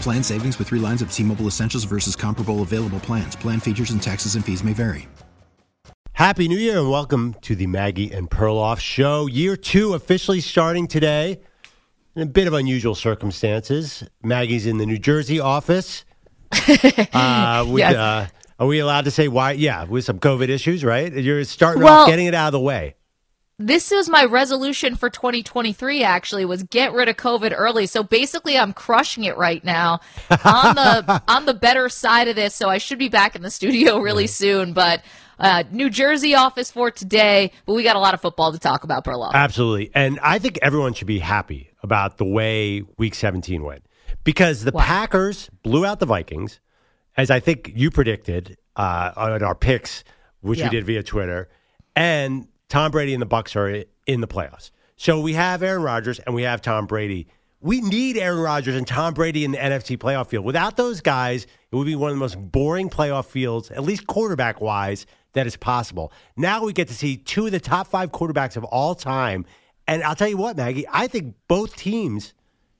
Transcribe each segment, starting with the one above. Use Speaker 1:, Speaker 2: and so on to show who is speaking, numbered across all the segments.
Speaker 1: Plan savings with three lines of T Mobile Essentials versus comparable available plans. Plan features and taxes and fees may vary.
Speaker 2: Happy New Year and welcome to the Maggie and Perloff Show. Year two officially starting today in a bit of unusual circumstances. Maggie's in the New Jersey office. uh, with,
Speaker 3: Yes.
Speaker 2: uh, are we allowed to say why? Yeah, with some COVID issues, right? You're starting
Speaker 3: Well-
Speaker 2: off getting it out of the way.
Speaker 3: This was my resolution for 2023 actually was get rid of COVID early. So basically I'm crushing it right now on the on the better side of this. So I should be back in the studio really soon, but uh, New Jersey office for today, but we got a lot of football to talk about, Perloff.
Speaker 2: Absolutely. And I think everyone should be happy about the way week 17 went because the
Speaker 3: Wow.
Speaker 2: Packers blew out the Vikings, as I think you predicted uh, on our picks, which
Speaker 3: Yeah.
Speaker 2: we did via Twitter. And Tom Brady and the Bucs are in the playoffs. So we have Aaron Rodgers and we have Tom Brady. We need Aaron Rodgers and Tom Brady in the NFC playoff field. Without those guys, it would be one of the most boring playoff fields, at least quarterback wise, that is possible. Now we get to see two of the top five quarterbacks of all time. And I'll tell you what, Maggie, I think both teams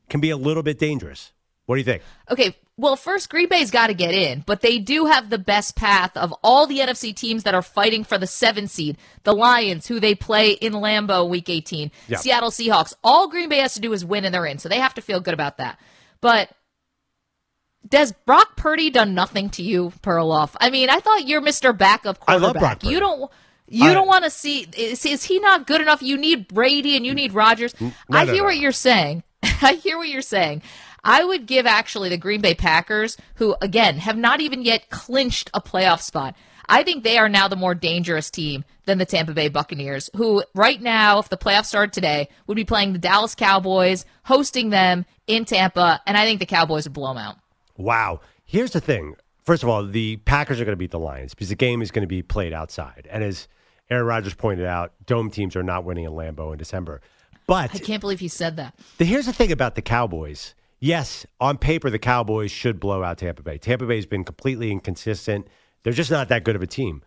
Speaker 2: can be a little bit dangerous. What do you think?
Speaker 3: Okay, well, first, Green Bay's got to get in, but they do have the best path of all the NFC teams that are fighting for the seven seed. The Lions, who they play in Lambeau week 18,
Speaker 2: Yeah.
Speaker 3: Seattle Seahawks. All Green Bay has to do is win and they're in, so they have to feel good about that. But does Brock Purdy done nothing to you, Perloff? I mean, I thought you're Mr. Backup quarterback.
Speaker 2: I love Brock Purdy.
Speaker 3: You don't. You
Speaker 2: I-
Speaker 3: don't want to see. Is, is he not good enough? You need Brady and you need Rodgers. I
Speaker 2: no,
Speaker 3: hear
Speaker 2: no.
Speaker 3: what you're saying. I hear what you're saying. I would give actually the Green Bay Packers, who again have not even yet clinched a playoff spot. I think they are now the more dangerous team than the Tampa Bay Buccaneers, who right now, if the playoffs started today, would be playing the Dallas Cowboys, hosting them in Tampa, and I think the Cowboys would blow them out.
Speaker 2: Wow. Here's the thing. First of all, the Packers are going to beat the Lions because the game is going to be played outside. And as Aaron Rodgers pointed out, dome teams are not winning in Lambeau in December. But
Speaker 3: I can't believe he said that.
Speaker 2: the, here's the thing about the Cowboys. Yes, on paper, the Cowboys should blow out Tampa Bay. Tampa Bay has been completely inconsistent. They're just not that good of a team.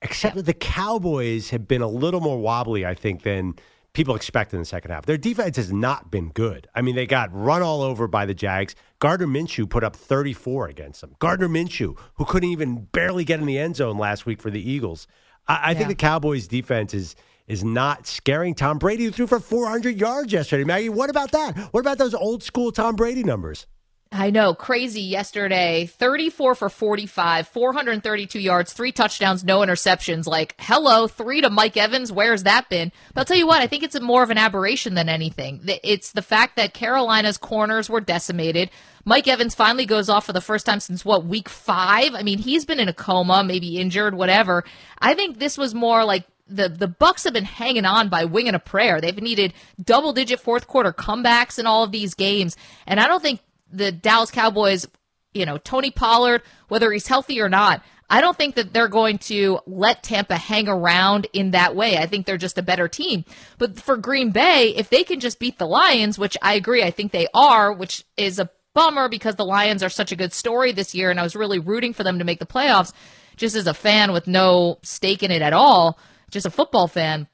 Speaker 2: Except that the Cowboys have been a little more wobbly, I think, than people expect in the second half. Their defense has not been good. I mean, they got run all over by the Jags. Gardner Minshew put up 34 against them. Gardner Minshew, who couldn't even barely get in the end zone last week for the Eagles. I, I think the Cowboys' defense is is not scaring Tom Brady, who threw for 400 yards yesterday. Maggie, what about that? What about those old school Tom Brady numbers?
Speaker 3: I know, crazy yesterday. 34 for 45, 432 yards, three touchdowns, no interceptions. Like, hello, three to Mike Evans. Where's that been? But I'll tell you what, I think it's more of an aberration than anything. It's the fact that Carolina's corners were decimated. Mike Evans finally goes off for the first time since what, week five? I mean, he's been in a coma, maybe injured, whatever. I think this was more like the the Bucs have been hanging on by wing and a prayer. They've needed double digit fourth quarter comebacks in all of these games, and I don't think the Dallas Cowboys, you know, Tony Pollard, whether he's healthy or not, I don't think that they're going to let Tampa hang around in that way. I think they're just a better team. But for Green Bay, if they can just beat the Lions, which I agree, I think they are, which is a bummer because the Lions are such a good story this year, and I was really rooting for them to make the playoffs just as a fan with no stake in it at all, just a football fan.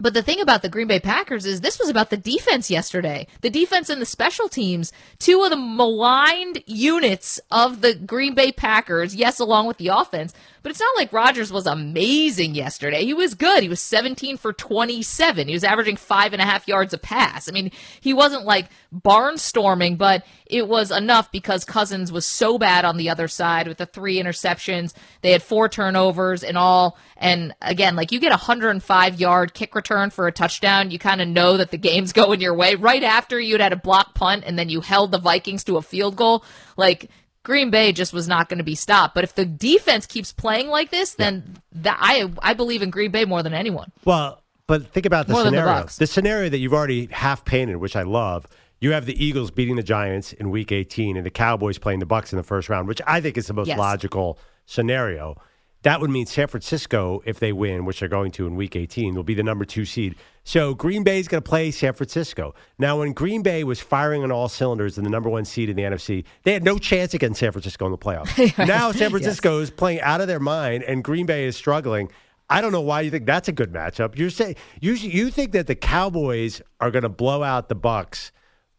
Speaker 3: But the thing about the Green Bay Packers is this was about the defense yesterday. The defense and the special teams, two of the maligned units of the Green Bay Packers, yes, along with the offense, but it's not like Rodgers was amazing yesterday. He was good. He was 17 for 27. He was averaging five and a half yards a pass. I mean, he wasn't like barnstorming, but it was enough because Cousins was so bad on the other side with the three interceptions. They had four turnovers in all. And again, like you get a 105 yard kick return for a touchdown, you kind of know that the game's going your way. Right after you'd had a block punt and then you held the Vikings to a field goal, like Green Bay just was not going to be stopped. But if the defense keeps playing like this, then that I I believe in Green Bay more than anyone.
Speaker 2: Well, but think about the
Speaker 3: More than the
Speaker 2: scenario. The scenario that you've already half painted, which I love. You have the Eagles beating the Giants in Week 18, and the Cowboys playing the Bucs in the first round, which I think is the most
Speaker 3: Yes.
Speaker 2: logical scenario. That would mean San Francisco, if they win, which they're going to in Week 18, will be the number two seed. So Green Bay is going to play San Francisco. Now, when Green Bay was firing on all cylinders in the number one seed in the NFC, they had no chance against San Francisco in the playoffs. now San Francisco is playing out of their mind, and Green Bay is struggling. I don't know why you think that's a good matchup. You're saying you you think that the Cowboys are going to blow out the Bucs,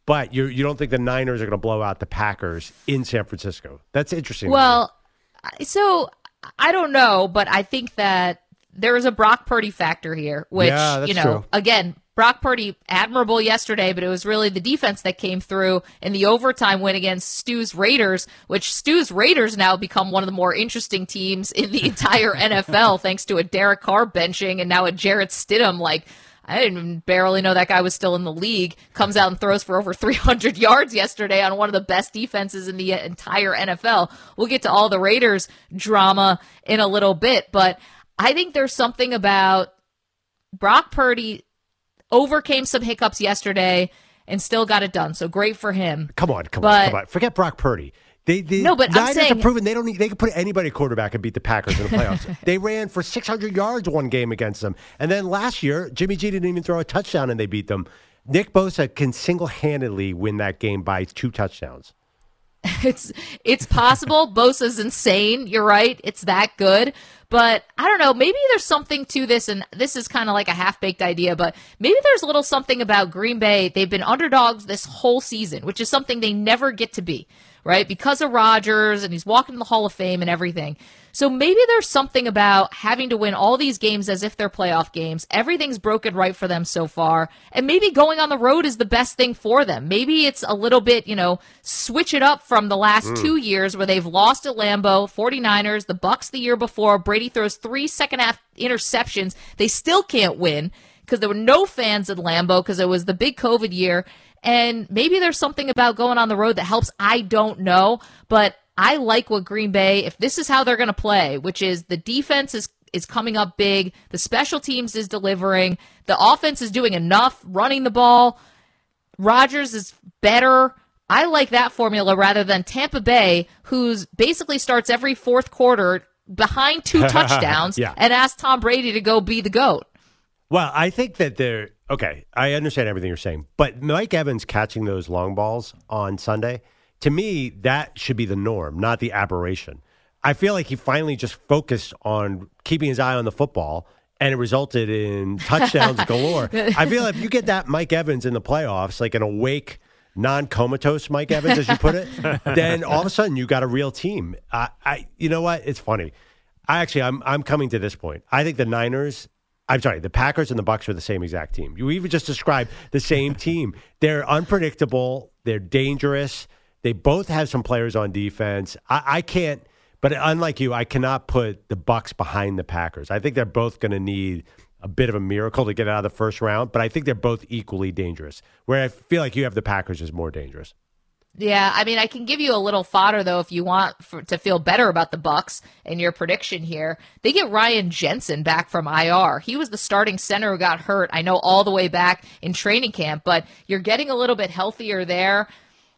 Speaker 2: but you you don't think the Niners are going to blow out the Packers in San Francisco. That's interesting.
Speaker 3: Well, so I don't know, but I think that there is a Brock Purdy factor here, which
Speaker 2: Yeah,
Speaker 3: you know,
Speaker 2: true.
Speaker 3: again, Brock Purdy admirable yesterday, but it was really the defense that came through in the overtime win against Stu's Raiders, which Stu's Raiders now become one of the more interesting teams in the entire NFL, thanks to a Derek Carr benching and now a Jarrett Stidham like. I didn't barely know that guy was still in the league. Comes out and throws for over 300 yards yesterday on one of the best defenses in the entire NFL. We'll get to all the Raiders drama in a little bit, but I think there's something about Brock Purdy overcame some hiccups yesterday and still got it done. So great for him.
Speaker 2: come on, come
Speaker 3: but-
Speaker 2: on, come on. Forget Brock Purdy. They, they,
Speaker 3: No, but I'm
Speaker 2: Niners
Speaker 3: saying-
Speaker 2: have proven they don't need, they can put anybody quarterback and beat the Packers in the playoffs. they ran for 600 yards one game against them, and then last year Jimmy G didn't even throw a touchdown and they beat them. Nick Bosa can single handedly win that game by two touchdowns.
Speaker 3: It's it's possible. Bosa's insane. You're right. It's that good. But I don't know. Maybe there's something to this, and this is kind of like a half baked idea. But maybe there's a little something about Green Bay. They've been underdogs this whole season, which is something they never get to be, right? Because of Rodgers, and he's walking in the Hall of Fame and everything. So maybe there's something about having to win all these games as if they're playoff games. Everything's broken right for them so far. And maybe going on the road is the best thing for them. Maybe it's a little bit, you know, switch it up from the last mm. two years where they've lost at Lambeau, 49ers, the Bucs the year before. Brady throws three second half interceptions. They still can't win because there were no fans at Lambeau because it was the big COVID year. And maybe there's something about going on the road that helps. I don't know, but I like what Green Bay, if this is how they're going to play, which is the defense is is coming up big, the special teams is delivering, the offense is doing enough running the ball, Rodgers is better. I like that formula rather than Tampa Bay, who's basically starts every fourth quarter behind two touchdowns
Speaker 2: Yeah.
Speaker 3: and asks Tom Brady to go be the goat.
Speaker 2: Well, I think that they're okay. I understand everything you're saying, but Mike Evans catching those long balls on Sunday, to me, that should be the norm, not the aberration. I feel like he finally just focused on keeping his eye on the football, and it resulted in touchdowns galore. I feel if you get that Mike Evans in the playoffs, like an awake, non-comatose Mike Evans, as you put it, then all of a sudden you got a real team. I, I, you know what? It's funny. I actually, I'm, I'm coming to this point. I think the Niners. I'm sorry, the Packers and the Bucs are the same exact team. You even just described the same team. They're unpredictable. They're dangerous. They both have some players on defense. I, I can't, but unlike you, I cannot put the Bucs behind the Packers. I think they're both going to need a bit of a miracle to get out of the first round, but I think they're both equally dangerous. Where I feel like you have the Packers is more dangerous.
Speaker 3: Yeah, I mean, I can give you a little fodder though if you want for, to feel better about the Bucs and your prediction here. They get Ryan Jensen back from IR. He was the starting center who got hurt. I know all the way back in training camp, but you're getting a little bit healthier there.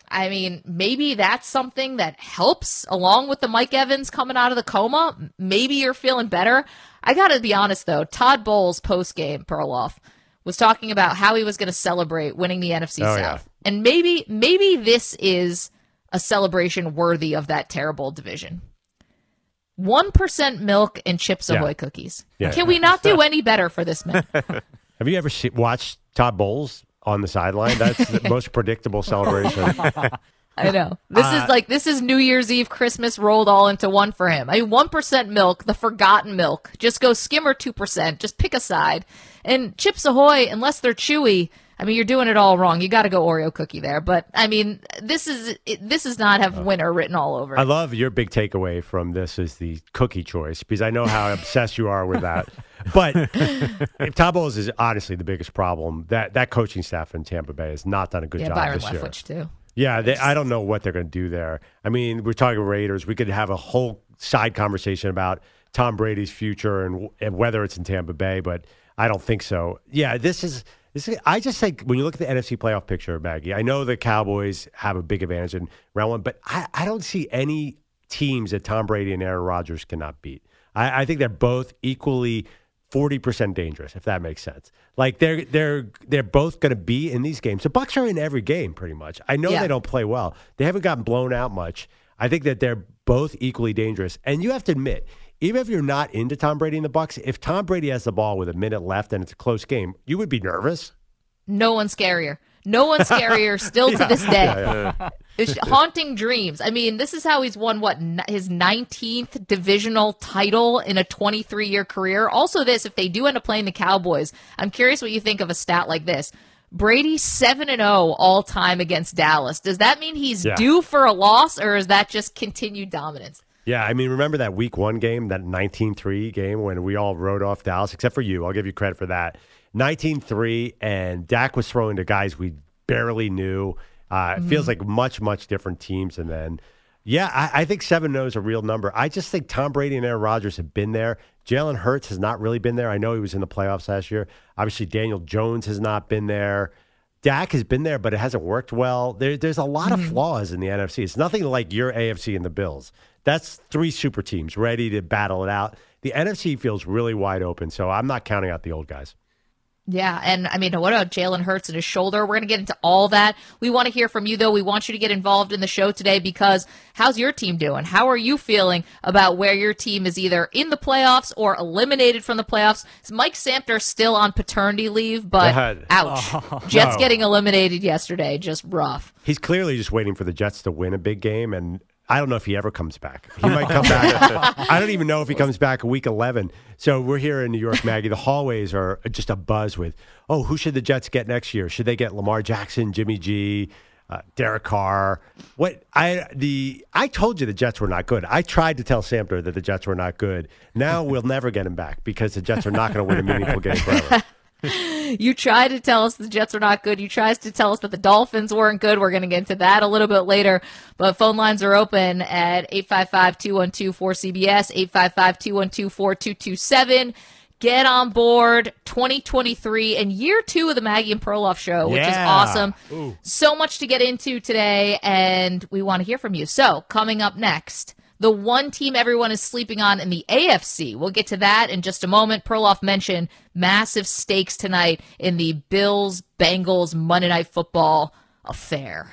Speaker 3: I mean, maybe that's something that helps along with the Mike Evans coming out of the coma. Maybe you're feeling better. I got to be honest though, Todd Bowles post game Perloff was talking about how he was going to celebrate winning the NFC
Speaker 2: Oh, yeah.
Speaker 3: South. And maybe maybe this is a celebration worthy of that terrible division. 1% milk and Chips
Speaker 2: Yeah.
Speaker 3: Ahoy cookies.
Speaker 2: Yeah.
Speaker 3: Can we not do any better for this man?
Speaker 2: Have you ever see, watched Todd Bowles on the sideline? That's the most predictable celebration.
Speaker 3: I know. This
Speaker 2: Uh,
Speaker 3: is like this is New Year's Eve, Christmas rolled all into one for him. I mean, one percent milk, the forgotten milk. Just go skimmer two percent. Just pick a side. And Chips Ahoy, unless they're chewy, I mean, you're doing it all wrong. You got to go Oreo cookie there. But I mean, this is this does not have oh. winter written all over.
Speaker 2: I love your big takeaway from this is the cookie choice because I know how obsessed you are with that. But Todd Bowles is honestly the biggest problem. That that coaching staff in Tampa Bay has not done a good
Speaker 3: yeah,
Speaker 2: job
Speaker 3: Byron
Speaker 2: this year.
Speaker 3: Leftwich too.
Speaker 2: Yeah, they, I don't know what they're going to do there. I mean, we're talking Raiders. We could have a whole side conversation about Tom Brady's future and, and whether it's in Tampa Bay, but I don't think so. Yeah, this is this. Is, I just think when you look at the NFC playoff picture, Maggie, I know the Cowboys have a big advantage in round one, but I, I don't see any teams that Tom Brady and Aaron Rodgers cannot beat. I, I think they're both equally forty percent dangerous, if that makes sense. Like they're they're they're both going to be in these games. The Bucs are in every game pretty much. I know
Speaker 3: Yeah.
Speaker 2: they don't play well. They haven't gotten blown out much. I think that they're both equally dangerous. And you have to admit, even if you're not into Tom Brady and the Bucs, if Tom Brady has the ball with a minute left and it's a close game, you would be nervous.
Speaker 3: No one's scarier. No one's scarier still to this day. It's haunting dreams. I mean, this is how he's won what his 19th divisional title in a 23 year career. Also, this if they do end up playing the Cowboys, I'm curious what you think of a stat like this. Brady 7 and 0 all time against Dallas. Does that mean he's
Speaker 2: Yeah.
Speaker 3: due for a loss or is that just continued dominance?
Speaker 2: Yeah, I mean, remember that week one game, that 19 3 game when we all rode off Dallas, except for you. I'll give you credit for that. 19 3, and Dak was throwing to guys we barely knew. Uh, It feels like much, much different teams. And then, yeah, I, I think 7 0 is a real number. I just think Tom Brady and Aaron Rodgers have been there. Jalen Hurts has not really been there. I know he was in the playoffs last year. Obviously, Daniel Jones has not been there. Dak has been there, but it hasn't worked well. There, there's a lot of flaws in the NFC. It's nothing like your AFC and the Bills. That's three super teams ready to battle it out. The NFC feels really wide open, so I'm not counting out the old guys.
Speaker 3: Yeah, and I mean, what about Jalen Hurts and his shoulder? We're going to get into all that. We want to hear from you, though. We want you to get involved in the show today because how's your team doing? How are you feeling about where your team is either in the playoffs or eliminated from the playoffs? Is Mike Samter still on paternity leave? But
Speaker 2: God.
Speaker 3: ouch, oh, Jets
Speaker 2: No.
Speaker 3: getting eliminated yesterday, just rough.
Speaker 2: He's clearly just waiting for the Jets to win a big game, and I don't know if he ever comes back. He might come back. I don't even know if he comes back week 11. So we're here in New York, Maggie. The hallways are just a buzz with, oh, who should the Jets get next year? Should they get Lamar Jackson, Jimmy G, uh, Derek Carr? What I the I told you the Jets were not good. I tried to tell Samter that the Jets were not good. Now we'll never get him back because the Jets are not going to win a meaningful game forever.
Speaker 3: You tried to tell us the Jets are not good. You tried to tell us that the Dolphins weren't good. We're going to get into that a little bit later. But phone lines are open at 855-212-4CBS, 855-212-4227. Get on board 2023 and year two of the Maggie and Perloff show, which is
Speaker 2: Yeah.
Speaker 3: awesome. So much to get into today, and we want to hear from you. So, coming up next, the one team everyone is sleeping on in the AFC. We'll get to that in just a moment. Perloff mentioned massive stakes tonight in the Bills Bengals Monday Night Football affair.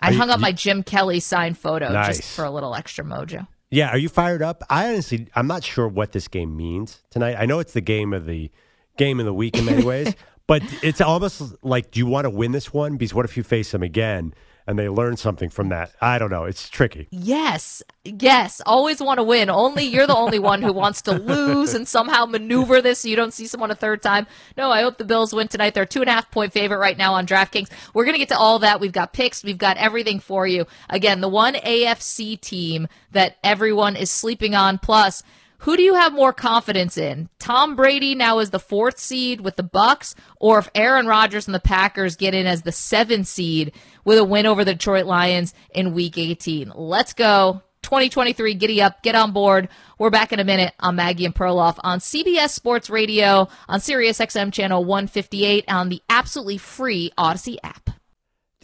Speaker 3: I
Speaker 2: you-
Speaker 3: hung up
Speaker 2: you-
Speaker 3: my Jim Kelly signed photo
Speaker 2: Nice.
Speaker 3: just for a little extra mojo.
Speaker 2: Yeah, are you fired up? I honestly, I'm not sure what this game means tonight. I know it's the game of the game of the week in many ways, but it's almost like, do you want to win this one? Because what if you face them again and they learn something from that? I don't know. It's tricky.
Speaker 3: Yes, yes. Always want to win. Only you're the only one who wants to lose and somehow maneuver this so you don't see someone a third time. No, I hope the Bills win tonight. They're two and a half point favorite right now on DraftKings. We're going to get to all that. We've got picks. We've got everything for you. Again, the one AFC team that everyone is sleeping on. Plus, who do you have more confidence in? Tom Brady now is the fourth seed with the Bucs, or if Aaron Rodgers and the Packers get in as the seven seed with a win over the Detroit Lions in Week 18? Let's go. 2023, giddy up, get on board. We're back in a minute on Maggie and Perloff on CBS Sports Radio, on Sirius XM channel 158, on the absolutely free Audacy app.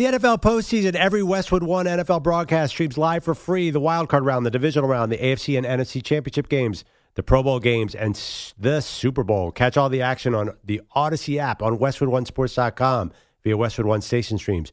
Speaker 2: The NFL postseason, every Westwood One NFL broadcast streams live for free. The wild card round, the divisional round, the AFC and NFC championship games, the Pro Bowl games, and the Super Bowl. Catch all the action on the Audacy app on WestwoodOneSports.com via Westwood One station streams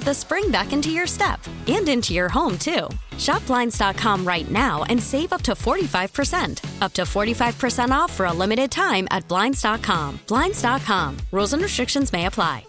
Speaker 4: the spring back into your step and into your home, too. Shop Blinds.com right now and save up to 45%. Up to 45% off for a limited time at Blinds.com. Blinds.com. Rules and restrictions may apply.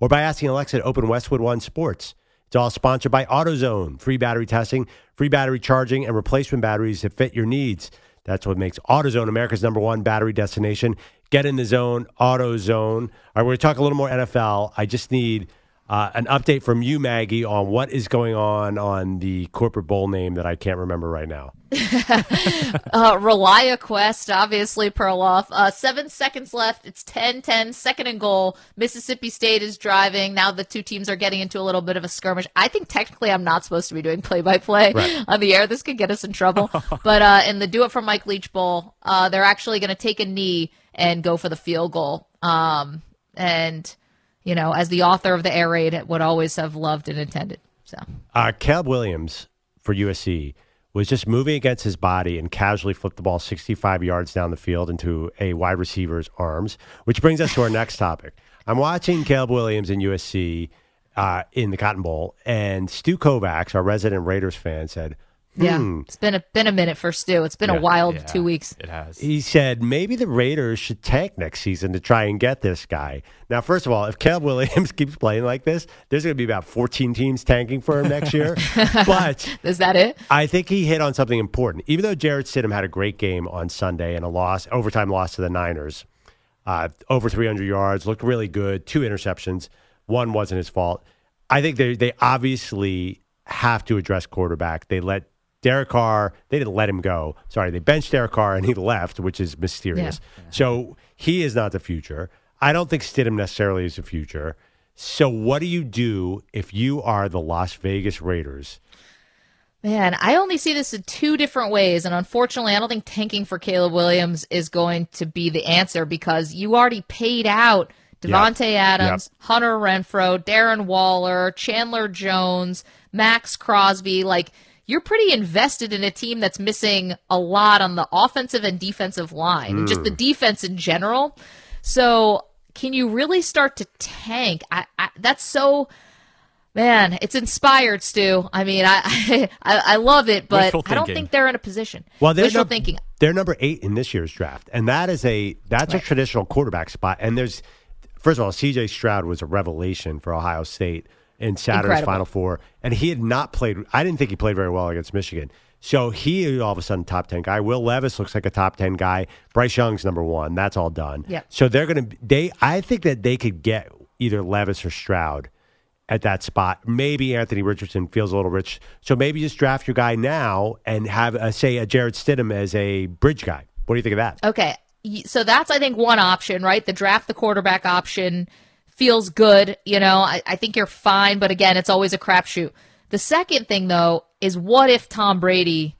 Speaker 2: Or by asking Alexa to open Westwood One Sports. It's all sponsored by AutoZone. Free battery testing, free battery charging, and replacement batteries that fit your needs. That's what makes AutoZone America's number one battery destination. Get in the zone, AutoZone. All right, we're going to talk a little more NFL. I just need uh, an update from you, Maggie, on what is going on on the corporate bowl name that I can't remember right now.
Speaker 3: uh, ReliaQuest, obviously Perloff. Uh, seven seconds left. It's 10 10, second and goal. Mississippi State is driving. Now the two teams are getting into a little bit of a skirmish. I think technically I'm not supposed to be doing play by play on the air. This could get us in trouble. but uh, in the Do It for Mike Leach Bowl, uh, they're actually going to take a knee and go for the field goal. Um, and, you know, as the author of the air raid, would always have loved and intended. So,
Speaker 2: uh, Caleb Williams for USC was just moving against his body and casually flipped the ball 65 yards down the field into a wide receiver's arms, which brings us to our next topic. I'm watching Caleb Williams in USC uh, in the Cotton Bowl, and Stu Kovacs, our resident Raiders fan, said,
Speaker 3: yeah,
Speaker 2: Hmm.
Speaker 3: it's been a been a minute for Stu. It's been a wild
Speaker 5: Yeah,
Speaker 3: two weeks.
Speaker 5: It has.
Speaker 2: He said maybe the Raiders should tank next season to try and get this guy. Now, first of all, if Caleb Williams keeps playing like this, there's going to be about 14 teams tanking for him next year. but
Speaker 3: Is that it?
Speaker 2: I think he hit on something important. Even though Jarrett Stidham had a great game on Sunday and a loss, overtime loss to the Niners, uh, over 300 yards, looked really good, two interceptions. One wasn't his fault. I think they they obviously have to address quarterback. They let Derek Carr, they didn't let him go. Sorry, they benched Derek Carr and he left, which is mysterious. So he is not the future. I don't think Stidham necessarily is the future. So what do you do if you are the Las Vegas Raiders?
Speaker 3: Man, I only see this in two different ways, and unfortunately, I don't think tanking for Caleb Williams is going to be the answer because you already paid out Davante Adams, Hunter Renfrow, Darren Waller, Chandler Jones, Maxx Crosby. Like you're pretty invested in a team that's missing a lot on the offensive and defensive line, and just the hmm. defense in general. So, can you really start to tank? I, I that's so. Man, it's inspired, Stu. I mean, I I, I love it, but I don't think they're in a position.
Speaker 2: Well, they're num-
Speaker 3: thinking.
Speaker 2: They're number eight in this year's draft, and that is a that's a traditional quarterback spot. And there's first of all, C.J. Stroud was a revelation for Ohio State in Saturday's
Speaker 3: Incredible.
Speaker 2: Final Four, and he had not played. I didn't think he played very well against Michigan. So he all of a sudden top ten guy. Will Levis looks like a top ten guy. Bryce Young's number one. That's all done.
Speaker 3: Yeah.
Speaker 2: So they're gonna they. I think that they could get either Levis or Stroud at that spot. Maybe Anthony Richardson feels a little rich, so maybe just draft your guy now and have a, say a Jarrett Stidham as a bridge guy. What do you think of that?
Speaker 3: Okay, so that's I think one option, right? The draft the quarterback option feels good. You know, I, I think you're fine, but again, it's always a crapshoot. The second thing though is what if Tom Brady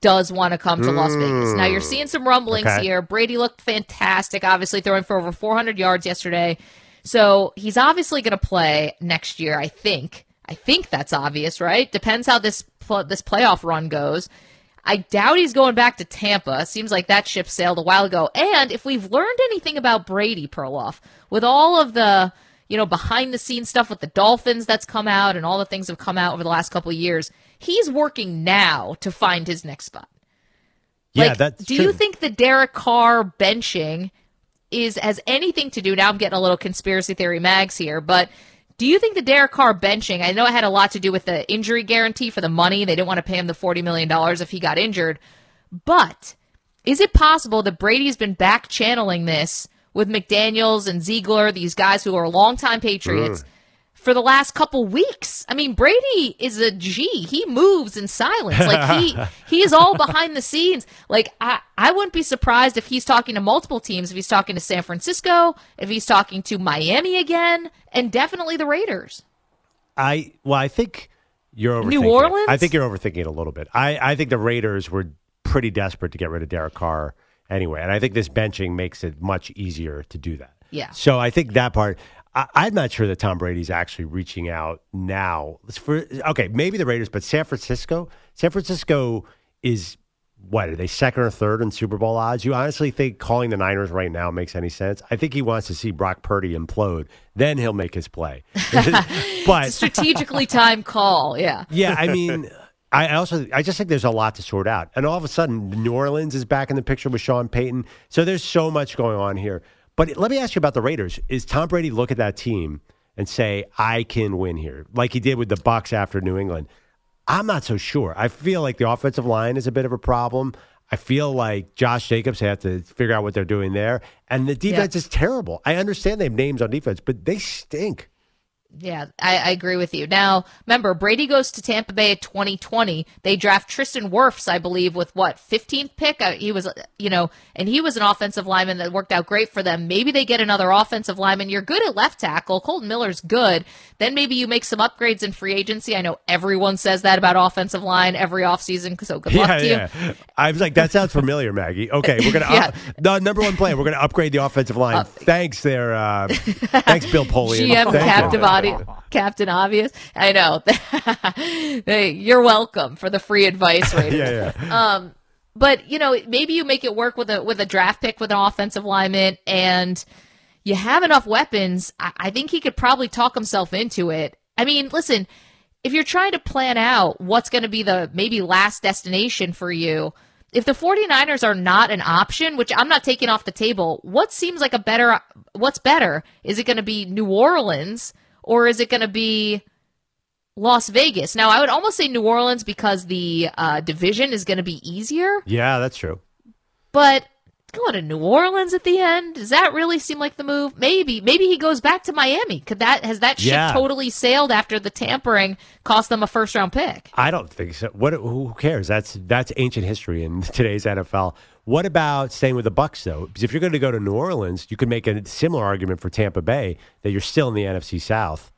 Speaker 3: does want to come to Las Vegas. Now you're hmm. seeing some rumblings
Speaker 2: Okay.
Speaker 3: here. Brady looked fantastic, obviously throwing for over 400 yards yesterday. So he's obviously going to play next year. I think. I think that's obvious, right? Depends how this pl- this playoff run goes. I doubt he's going back to Tampa. Seems like that ship sailed a while ago. And if we've learned anything about Brady Perloff, with all of the you know behind the scenes stuff with the Dolphins that's come out and all the things that have come out over the last couple of years, he's working now to find his next spot.
Speaker 2: Yeah,
Speaker 3: Like,
Speaker 2: that's
Speaker 3: do
Speaker 2: true.
Speaker 3: you think the Derek Carr benching is has anything to do? Now I'm getting a little conspiracy theory mags here, but do you think the Derek Carr benching? I know it had a lot to do with the injury guarantee for the money. They didn't want to pay him the forty million dollars if he got injured, but is it possible that Brady's been back channeling this with McDaniels and Ziegler, these guys who are longtime Patriots? For the last couple weeks, I mean, Brady is a G. He moves in silence. Like he he is all behind the scenes. Like I I wouldn't be surprised if he's talking to multiple teams. If he's talking to San Francisco, if he's talking to Miami again, and definitely the Raiders.
Speaker 2: I well, I think you're overthinking.
Speaker 3: New
Speaker 2: it.
Speaker 3: Orleans?
Speaker 2: I think you're overthinking it a little bit. I, I think the Raiders were pretty desperate to get rid of Derek Carr anyway, and I think this benching makes it much easier to do that.
Speaker 3: Yeah.
Speaker 2: So I think that part. I, I'm not sure that Tom Brady's actually reaching out now. For okay, maybe the Raiders, but San Francisco. San Francisco is what are they second or third in Super Bowl odds? You honestly think calling the Niners right now makes any sense? I think he wants to see Brock Purdy implode, then he'll make his play. but
Speaker 3: Strategically timed call. Yeah.
Speaker 2: yeah, I mean, I also I just think there's a lot to sort out, and all of a sudden, New Orleans is back in the picture with Sean Payton. So there's so much going on here. But let me ask you about the Raiders. Is Tom Brady look at that team and say, "I can win here," like he did with the Bucs after New England? I'm not so sure. I feel like the offensive line is a bit of a problem. I feel like Josh Jacobs had to figure out what they're doing there, and the defense is terrible. I understand they have names on defense, but they stink.
Speaker 3: Yeah, I, I agree with you. Now, remember, Brady goes to Tampa Bay at 2020. They draft Tristan Wirfs, I believe, with what 15th pick. Uh, He was, uh, you know, and he was an offensive lineman that worked out great for them. Maybe they get another offensive lineman. You're good at left tackle. Kolton Miller's good. Then maybe you make some upgrades in free agency. I know everyone says that about offensive line every offseason. So good luck
Speaker 2: Yeah,
Speaker 3: to you.
Speaker 2: I was like, that sounds familiar, Maggie. Okay, we're gonna
Speaker 3: Yeah.
Speaker 2: the number one plan. We're gonna upgrade the offensive line. thanks, there. Uh, thanks, Bill Polian.
Speaker 3: GM
Speaker 2: Thank.
Speaker 3: Obvious. Captain Obvious. I know. hey, you're welcome for the free advice, Raiders.
Speaker 2: Yeah, yeah.
Speaker 3: Um, but you know, maybe you make it work with a with a draft pick with an offensive lineman, and you have enough weapons. I, I think he could probably talk himself into it. I mean, listen, if you're trying to plan out what's going to be the maybe last destination for you, if the 49ers are not an option, which I'm not taking off the table, what seems like a better what's better? Is it going to be New Orleans or is it going to be Las Vegas? Now, I would almost say New Orleans because the uh, division is going to be easier,
Speaker 2: Yeah, that's true.
Speaker 3: but going to New Orleans at the end, does that really seem like the move? Maybe. Maybe he goes back to Miami. Could that has that ship
Speaker 2: Yeah.
Speaker 3: totally sailed after the tampering cost them a first round pick?
Speaker 2: I don't think so. What? Who cares? That's that's ancient history in today's NFL. What about staying with the Bucs though? Because if you're going to go to New Orleans, you could make a similar argument for Tampa Bay that you're still in the NFC South.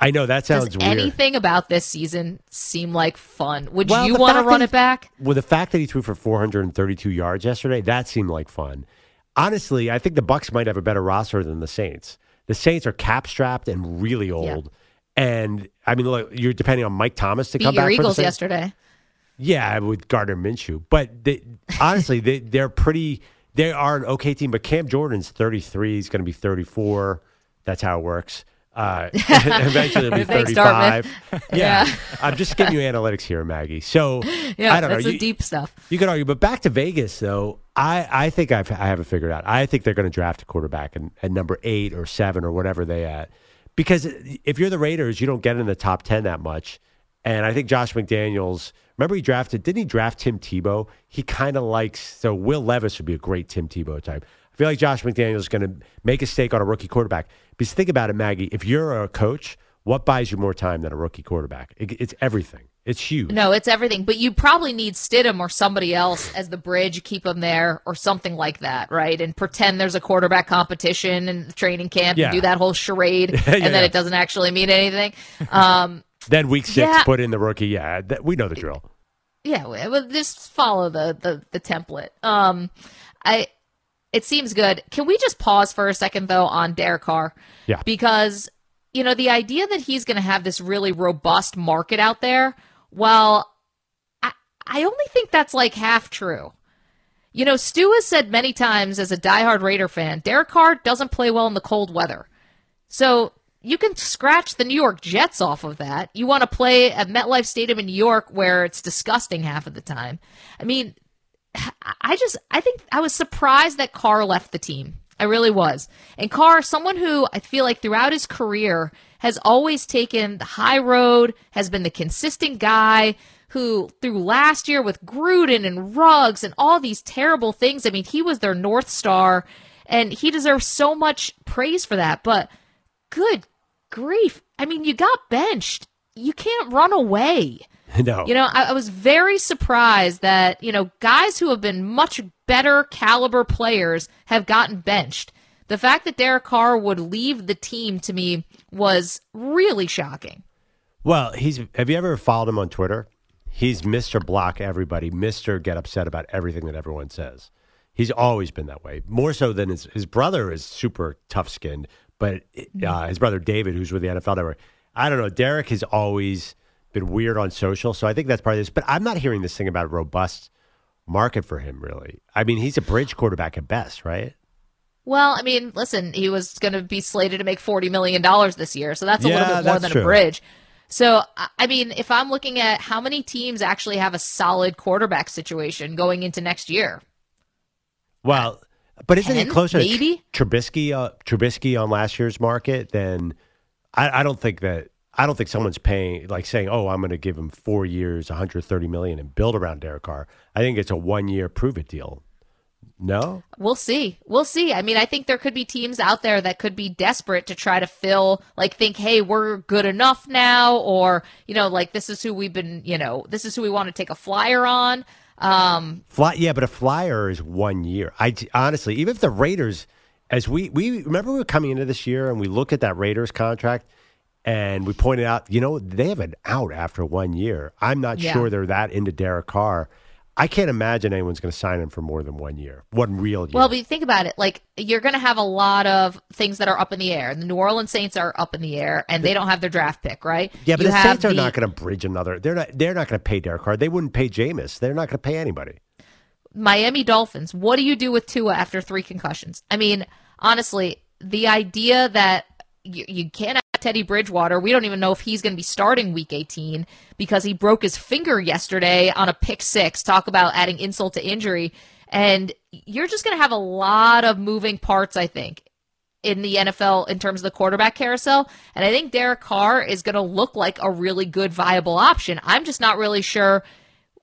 Speaker 2: I know that sounds
Speaker 3: Does
Speaker 2: weird.
Speaker 3: anything about this season seem like fun? Would
Speaker 2: Well,
Speaker 3: you want to run
Speaker 2: that
Speaker 3: it back?
Speaker 2: Well, the fact that he threw for 432 yards yesterday, that seemed like fun. Honestly, I think the Bucs might have a better roster than the Saints. The Saints are cap strapped and really old. And I mean, look, you're depending on Mike Thomas to
Speaker 3: Beat
Speaker 2: come
Speaker 3: your
Speaker 2: back. for the
Speaker 3: Eagles yesterday.
Speaker 2: Yeah, with Gardner Minshew. But they, honestly, they, they're pretty. They are an okay team. But Cam Jordan's 33. He's going to be 34. That's how it works. Uh, eventually, it'll be 35. Yeah.
Speaker 3: Yeah.
Speaker 2: I'm just giving you analytics here, Maggie. So
Speaker 3: Yeah,
Speaker 2: I don't
Speaker 3: that's
Speaker 2: know. You-
Speaker 3: deep stuff.
Speaker 2: you could argue, but back to Vegas though. I, I think I've, I have it figured out. I think they're going to draft a quarterback in, at number eight or seven or whatever they at. Because if you're the Raiders, you don't get in the top ten that much. And I think Josh McDaniels. Remember he drafted? Didn't he draft Tim Tebow? He kind of likes. So Will Levis would be a great Tim Tebow type. I feel like Josh McDaniels is going to make a stake on a rookie quarterback. Because think about it, Maggie. If you're a coach, What buys you more time than a rookie quarterback? It, it's everything. It's huge.
Speaker 3: No, it's everything. But you probably need Stidham or somebody else as the bridge, keep them there or something like that, right? And pretend there's a quarterback competition in the training camp
Speaker 2: Yeah.
Speaker 3: and do that whole charade,
Speaker 2: Yeah.
Speaker 3: and then it doesn't actually mean anything. Um,
Speaker 2: Then week six,
Speaker 3: Yeah.
Speaker 2: put in the rookie. Yeah, that, we know the drill.
Speaker 3: yeah, we- well, just follow the, the the template. Um, I it seems good. Can we just pause for a second though on Derek Carr?
Speaker 2: Yeah.
Speaker 3: because you know the idea that he's going to have this really robust market out there. Well, I I only think that's like half true. You know, Stu has said many times as a diehard Raider fan, Derek Carr doesn't play well in the cold weather. So you can scratch the New York Jets off of that. You want to play at MetLife Stadium in New York where it's disgusting half of the time. I mean, I just I think I was surprised that Carr left the team. I really was. And Carr, someone who I feel like throughout his career has always taken the high road, has been the consistent guy who through last year with Gruden and Ruggs and all these terrible things, I mean, he was their north star and he deserves so much praise for that. But good grief. I mean, you got benched. You can't run away.
Speaker 2: no,
Speaker 3: You know, I, I was very surprised that, you know, guys who have been much better caliber players have gotten benched. The fact that Derek Carr would leave the team to me was really shocking.
Speaker 2: Well, he's. Have you ever followed him on Twitter? He's Mr. Block everybody, Mr. Get upset about everything that everyone says. He's always been that way. More so than his his brother is super tough skinned, but uh, his brother David, who's with the NFL Network, I don't know. Derek has always been weird on social, so I think that's part of this. But I'm not hearing this thing about a robust market for him. Really, I mean, he's a bridge quarterback at best, right?
Speaker 3: Well, I mean, listen, he was going to be slated to make $40 million this year, so that's a
Speaker 2: Yeah,
Speaker 3: little bit more than
Speaker 2: true.
Speaker 3: a bridge. So, I mean, if I'm looking at how many teams actually have a solid quarterback situation going into next year,
Speaker 2: Well, but isn't he
Speaker 3: Ten,
Speaker 2: closer
Speaker 3: maybe?
Speaker 2: to Tr- Trubisky? Uh, Trubisky on last year's market? Then I, I don't think that I don't think someone's paying like saying, "Oh, I'm going to give him four years, 130 million, and build around Derek Carr." I think it's a one year prove it deal. No,
Speaker 3: We'll see. We'll see. I mean, I think there could be teams out there that could be desperate to try to fill, like, think, hey, we're good enough now, or, you know, like, this is who we've been, you know, this is who we want to take a flyer on. Um,
Speaker 2: fly. Yeah, but a flyer is one year. I honestly, even if the Raiders, as we we remember, we were coming into this year and we look at that Raiders contract. And we pointed out, you know, they have an out after one year. I'm not
Speaker 3: Yeah.
Speaker 2: sure they're that into Derek Carr. I can't imagine anyone's going to sign him for more than one year, one real year.
Speaker 3: well, but you think about it, like, you're going to have a lot of things that are up in the air. The New Orleans Saints are up in the air, and they don't have their draft pick, right?
Speaker 2: yeah, but
Speaker 3: You
Speaker 2: the Saints are
Speaker 3: the-
Speaker 2: not going to bridge another. They're not. They're not going to pay Derek Carr. They wouldn't pay Jameis. They're not going to pay anybody.
Speaker 3: Miami Dolphins. What do you do with Tua after three concussions? I mean, honestly, the idea that you, you can't Teddy Bridgewater, we don't even know if he's going to be starting week 18 because he broke his finger yesterday on a pick six. Talk about adding insult to injury. And you're just going to have a lot of moving parts, I think, in the NFL in terms of the quarterback carousel. And I think Derek Carr is going to look like a really good, viable option. I'm just not really sure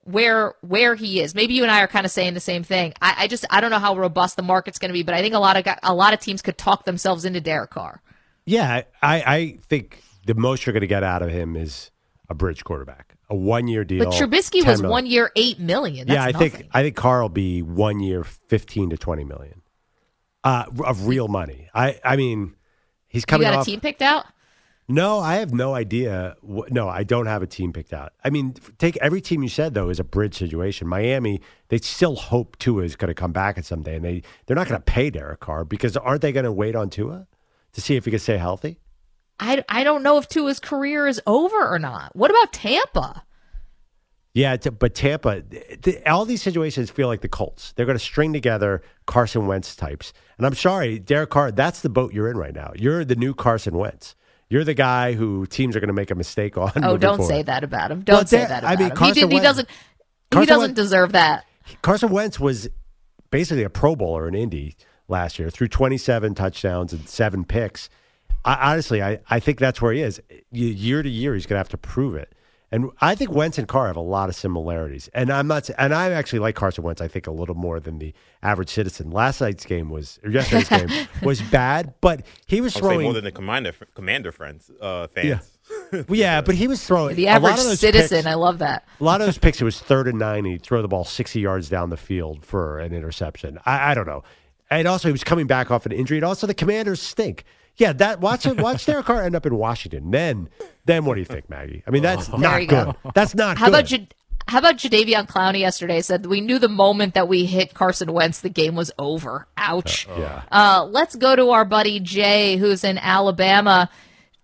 Speaker 3: where where he is. Maybe you and I are kind of saying the same thing. I, I just I don't know how robust the market's going to be, but I think a lot of a lot of teams could talk themselves into Derek Carr.
Speaker 2: Yeah, I, I think the most you're going to get out of him is a bridge quarterback, a one year deal.
Speaker 3: But Trubisky was
Speaker 2: million.
Speaker 3: one year eight million. That's
Speaker 2: yeah, I
Speaker 3: nothing.
Speaker 2: think I think Carr will be one year, fifteen to twenty million, uh, of real money. I I mean, he's coming.
Speaker 3: you got
Speaker 2: off.
Speaker 3: a team picked out.
Speaker 2: No, I have no idea. No, I don't have a team picked out. I mean, take every team you said though is a bridge situation. Miami, they still hope Tua is going to come back at some day, and they they're not going to pay Derek Carr because aren't they going to wait on Tua to see if he can stay healthy?
Speaker 3: I, I don't know if Tua's career is over or not. What about Tampa?
Speaker 2: Yeah, but Tampa, all these situations feel like the Colts. They're going to string together Carson Wentz types. And I'm sorry, Derek Carr, that's the boat you're in right now. You're the new Carson Wentz. You're the guy who teams are going to make a mistake on.
Speaker 3: Oh, don't
Speaker 2: forward.
Speaker 3: say that about him. Don't
Speaker 2: Well,
Speaker 3: say that
Speaker 2: I mean,
Speaker 3: him.
Speaker 2: Carson
Speaker 3: he, did, he
Speaker 2: Wentz-
Speaker 3: doesn't. he
Speaker 2: Carson
Speaker 3: doesn't
Speaker 2: Wentz-
Speaker 3: deserve that.
Speaker 2: Carson Wentz was basically a Pro Bowler in Indy last year, threw 27 touchdowns and seven picks. I, honestly, I, I think that's where he is. Year to year, he's going to have to prove it. And I think Wentz and Carr have a lot of similarities. And I'm not, and I actually like Carson Wentz. I think a little more than the average citizen. Last night's game was, or yesterday's game was bad, but he was
Speaker 5: I'll
Speaker 2: throwing
Speaker 5: say more than the commander commander friends uh, fans.
Speaker 2: Well, yeah, but he was throwing
Speaker 3: The
Speaker 2: a lot
Speaker 3: average
Speaker 2: of
Speaker 3: citizen.
Speaker 2: picks-
Speaker 3: I love that.
Speaker 2: a lot of those picks, it was third and nine, and he'd throw the ball 60 yards down the field for an interception. I, I don't know. And also, he was coming back off an injury, and also the commanders stink. Yeah, that watch it. Watch Derek Carr end up in Washington. Then, then what do you think, Maggie? I mean, that's not
Speaker 3: you
Speaker 2: good.
Speaker 3: go.
Speaker 2: That's not
Speaker 3: How
Speaker 2: good.
Speaker 3: about J- how about Jadeveon Clowney yesterday said we knew the moment that we hit Carson Wentz the game was over. Ouch.
Speaker 2: yeah.
Speaker 3: Uh, let's go to our buddy Jay, who's in Alabama.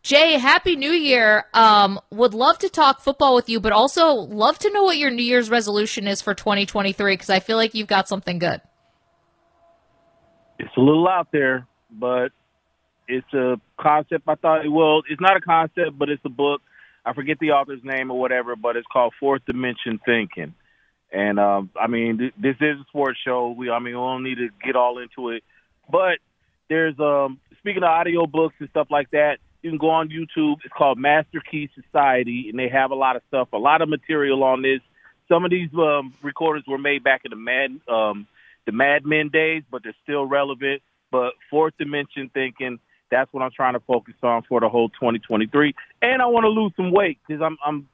Speaker 3: Jay, happy New Year. Um, would love to talk football with you, but also love to know what your New Year's resolution is for 2023 because I feel like you've got something good.
Speaker 6: It's a little out there, but it's a concept. I thought, it well, it's not a concept, but it's a book. I forget the author's name or whatever, but it's called Fourth Dimension Thinking. And um, I mean, th- this is a sports show. We, I mean, we don't need to get all into it, but there's um, speaking of audio books and stuff like that. You can go on YouTube. It's called Master Key Society, and they have a lot of stuff, a lot of material on this. Some of these um, recordings were made back in the Mad um, the Mad Men days, but they're still relevant. But fourth dimension thinking, that's what I'm trying to focus on for the whole 2023. And I want to lose some weight because I'm, I'm,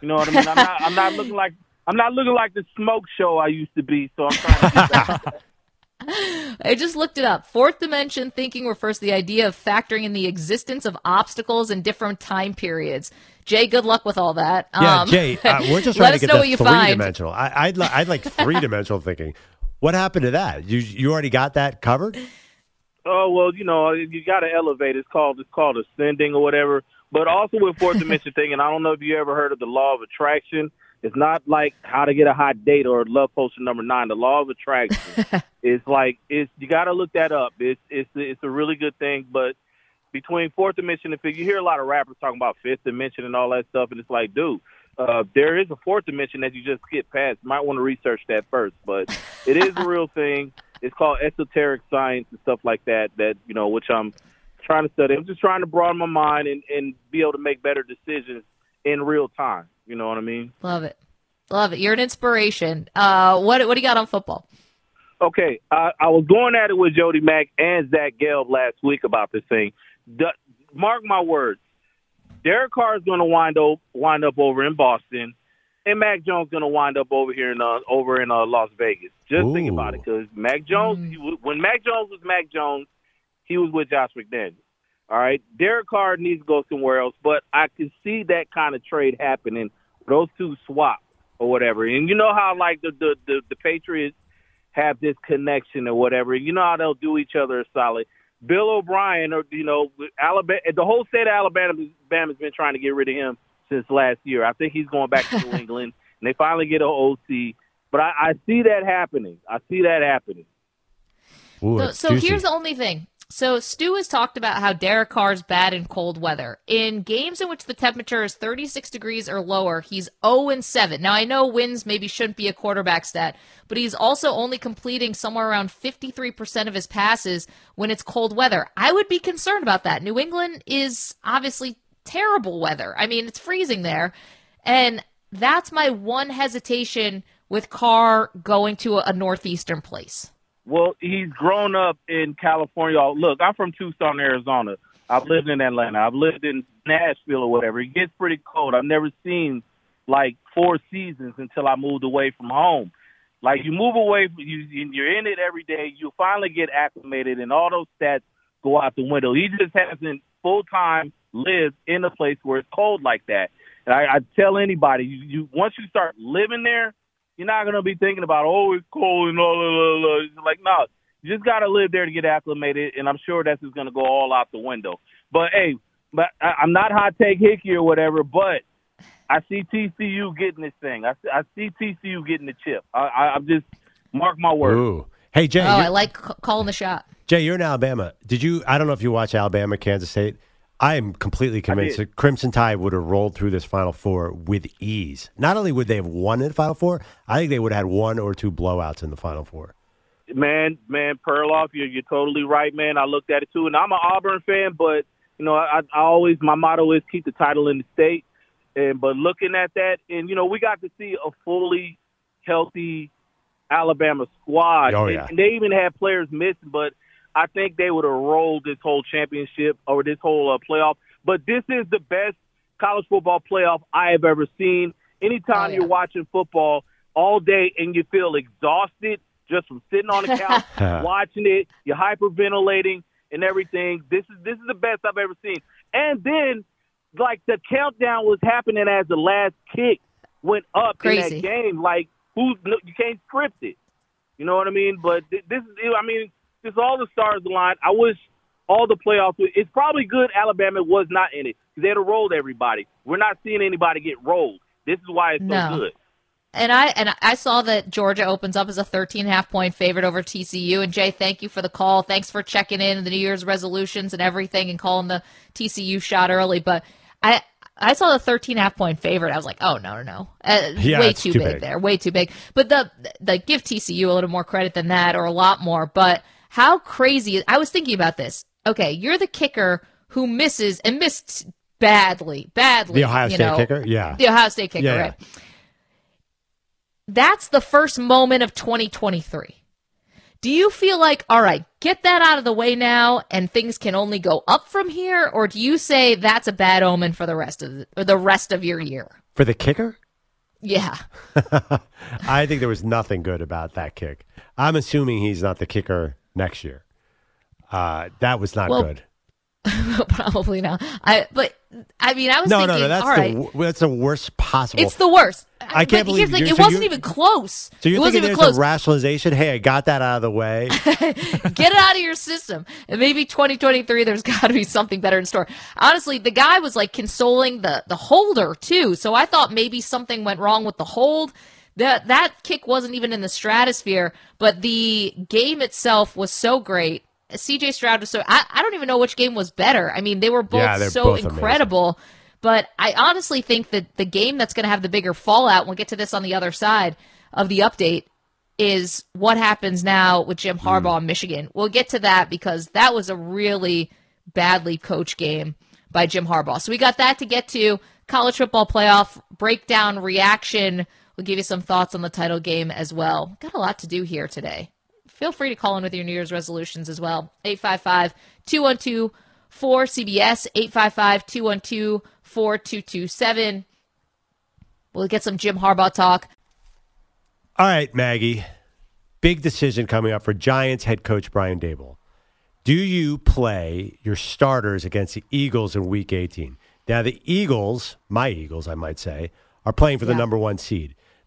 Speaker 6: you know what I mean. I'm not, I'm not looking like, I'm not looking like the smoke show I used to be. So I'm trying to get back.
Speaker 3: I just looked it up. Fourth dimension thinking refers to the idea of factoring in the existence of obstacles in different time periods. Jay, good luck with all that.
Speaker 2: Yeah,
Speaker 3: Um,
Speaker 2: Jay, uh, we're just trying to
Speaker 3: us
Speaker 2: get
Speaker 3: know
Speaker 2: that
Speaker 3: what you
Speaker 2: three
Speaker 3: find.
Speaker 2: dimensional. I, I'd, li- I'd like three dimensional thinking. What happened to that? You, you already got that covered?
Speaker 6: oh well, you know, you got to elevate. It's called, it's called ascending or whatever. But also with fourth dimension thing, and I don't know if you ever heard of the law of attraction. It's not like how to get a hot date or love potion number nine. The law of attraction is like it's you got to look that up. It's it's it's a really good thing. But between fourth dimension and fifth, you hear a lot of rappers talking about fifth dimension and all that stuff, and it's like, dude, uh, there is a fourth dimension that you just skip past. You might want to research that first, but it is a real thing. It's called esoteric science and stuff like that. That you know, which I'm trying to study. I'm just trying to broaden my mind and and be able to make better decisions in real time. You know what I mean?
Speaker 3: Love it. Love it. You're an inspiration. Uh, what what do you got on football?
Speaker 6: Okay, I, I was going at it with Jody Mack and Zach Gelb last week about this thing. The, mark my words, Derek Carr is going to wind up wind up over in Boston, and Mac Jones going to wind up over here in uh, over in uh, Las Vegas. Just think about it, because Mac Jones, he, when Mac Jones was Mac Jones, he was with Josh McDaniels. All right, Derek Carr needs to go somewhere else, but I can see that kind of trade happening. Those two swap or whatever, and you know how like the the the, the Patriots have this connection or whatever. You know how they'll do each other a solid. Bill O'Brien, or you know, Alabama, the whole state of Alabama Alabama's been trying to get rid of him since last year. I think he's going back to New England, and they finally get an OC. But I, I see that happening. I see that happening.
Speaker 2: Ooh,
Speaker 3: So, so here's the only thing. So Stu has talked about how Derek Carr's bad in cold weather. In games in which the temperature is 36 degrees or lower, he's 0 and 7. Now I know wins maybe shouldn't be a quarterback stat, but he's also only completing somewhere around 53% of his passes when it's cold weather. I would be concerned about that. New England is obviously terrible weather. I mean, it's freezing there. And that's my one hesitation with Carr going to a northeastern place.
Speaker 6: Well, he's grown up in California. Look, I'm from Tucson, Arizona. I've lived in Atlanta. I've lived in Nashville or whatever. It gets pretty cold. I've never seen like four seasons until I moved away from home. Like you move away, you you're in it every day. You finally get acclimated, and all those stats go out the window. He just hasn't full time lived in a place where it's cold like that. And I, I tell anybody, you, you once you start living there, you're not gonna be thinking about oh it's cold and all blah, blah, blah. It's like no, you just gotta live there to get acclimated, and I'm sure that's just gonna go all out the window. But hey, but I, I'm not hot take Hickey or whatever, but I see TCU getting this thing. I, see- I see TCU getting the chip. I, I, I'm just mark my word.
Speaker 2: Ooh. Hey, Jay,
Speaker 3: Oh, I like c- calling the shot.
Speaker 2: Jay, you're in Alabama. Did you? I don't know if you watch Alabama, Kansas State. I am completely convinced
Speaker 6: did.
Speaker 2: that Crimson Tide would have rolled through this Final Four with ease. Not only would they have won in the Final Four, I think they would have had one or two blowouts in the Final Four.
Speaker 6: man, man, Perloff, you're you're totally right, man. I looked at it too, and I'm an Auburn fan, but you know, I, I always my motto is keep the title in the state. And but looking at that, and you know, we got to see a fully healthy Alabama squad.
Speaker 2: Oh,
Speaker 6: And- and they even had players missing, but I think they would have rolled this whole championship or this whole uh, playoff. But this is the best college football playoff I have ever seen. Anytime
Speaker 3: Oh, yeah.
Speaker 6: you're watching football all day and you feel exhausted just from sitting on the couch watching it, you're hyperventilating and everything. This is this is the best I've ever seen. And then, like the countdown was happening as the last kick went up
Speaker 3: Crazy.
Speaker 6: in that game. Like who's you can't script it. You know what I mean? But this is I mean, this all the stars aligned. I wish all the playoffs. It's probably good Alabama was not in it because they had have rolled everybody. We're not seeing anybody get rolled. This is why it's so
Speaker 3: No.
Speaker 6: good.
Speaker 3: And I and I saw that Georgia opens up as a 13 and a half point favorite over TCU. And Jay, thank you for the call. Thanks for checking in the New Year's resolutions and everything and calling the TCU shot early. But I I saw the 13 and a half point favorite. I was like, oh no no no, uh,
Speaker 2: Yeah,
Speaker 3: way too,
Speaker 2: too
Speaker 3: big,
Speaker 2: big.
Speaker 3: there, way too big. But the the give TCU a little more credit than that, or a lot more. But how crazy! I was thinking about this. Okay, you're the kicker who misses and missed badly, badly.
Speaker 2: The Ohio State
Speaker 3: know.
Speaker 2: kicker? Yeah.
Speaker 3: the Ohio State kicker,
Speaker 2: Yeah, yeah.
Speaker 3: right? That's the first moment of 2023. Do you feel like, all right, get that out of the way now and things can only go up from here? Or do you say that's a bad omen for the rest of the, or the rest of your year?
Speaker 2: For the kicker?
Speaker 3: Yeah.
Speaker 2: I think there was nothing good about that kick. I'm assuming he's not the kicker next year. Uh, that was not
Speaker 3: Well,
Speaker 2: good.
Speaker 3: Probably not. I, but I mean, I was
Speaker 2: No,
Speaker 3: thinking,
Speaker 2: no, no. That's
Speaker 3: all
Speaker 2: the
Speaker 3: right,
Speaker 2: that's the worst possible.
Speaker 3: it's the worst.
Speaker 2: I can't
Speaker 3: but here's
Speaker 2: believe
Speaker 3: the it
Speaker 2: so
Speaker 3: wasn't
Speaker 2: you-
Speaker 3: even close.
Speaker 2: so
Speaker 3: it
Speaker 2: you're
Speaker 3: wasn't
Speaker 2: thinking
Speaker 3: even
Speaker 2: there's
Speaker 3: close.
Speaker 2: a rationalization? Hey, I got that out of the way.
Speaker 3: Get it out of your system. And maybe 2023, there's got to be something better in store. Honestly, the guy was like consoling the the holder too, so I thought maybe something went wrong with the hold. That that kick wasn't even in the stratosphere, but the game itself was so great. CJ Stroud was so I, I don't even know which game was better. I mean, they were both
Speaker 2: Yeah,
Speaker 3: so
Speaker 2: both amazing.
Speaker 3: incredible. But I honestly think that the game that's going to have the bigger fallout, we'll get to this on the other side of the update, is what happens now with Jim hmm. Harbaugh in Michigan. We'll get to that because that was a really badly coached game by Jim Harbaugh. So we got that to get to. College football playoff breakdown reaction. We'll give you some thoughts on the title game as well. Got a lot to do here today. Feel free to call in with your New Year's resolutions as well. 855 212 4CBS, 855 212 4227. We'll get some Jim Harbaugh talk.
Speaker 2: All right, Maggie. Big decision coming up for Giants head coach Brian Daboll. Do you play your starters against the Eagles in week 18? Now, the Eagles, my Eagles, I might say, are playing for the
Speaker 3: Yeah.
Speaker 2: number one seed.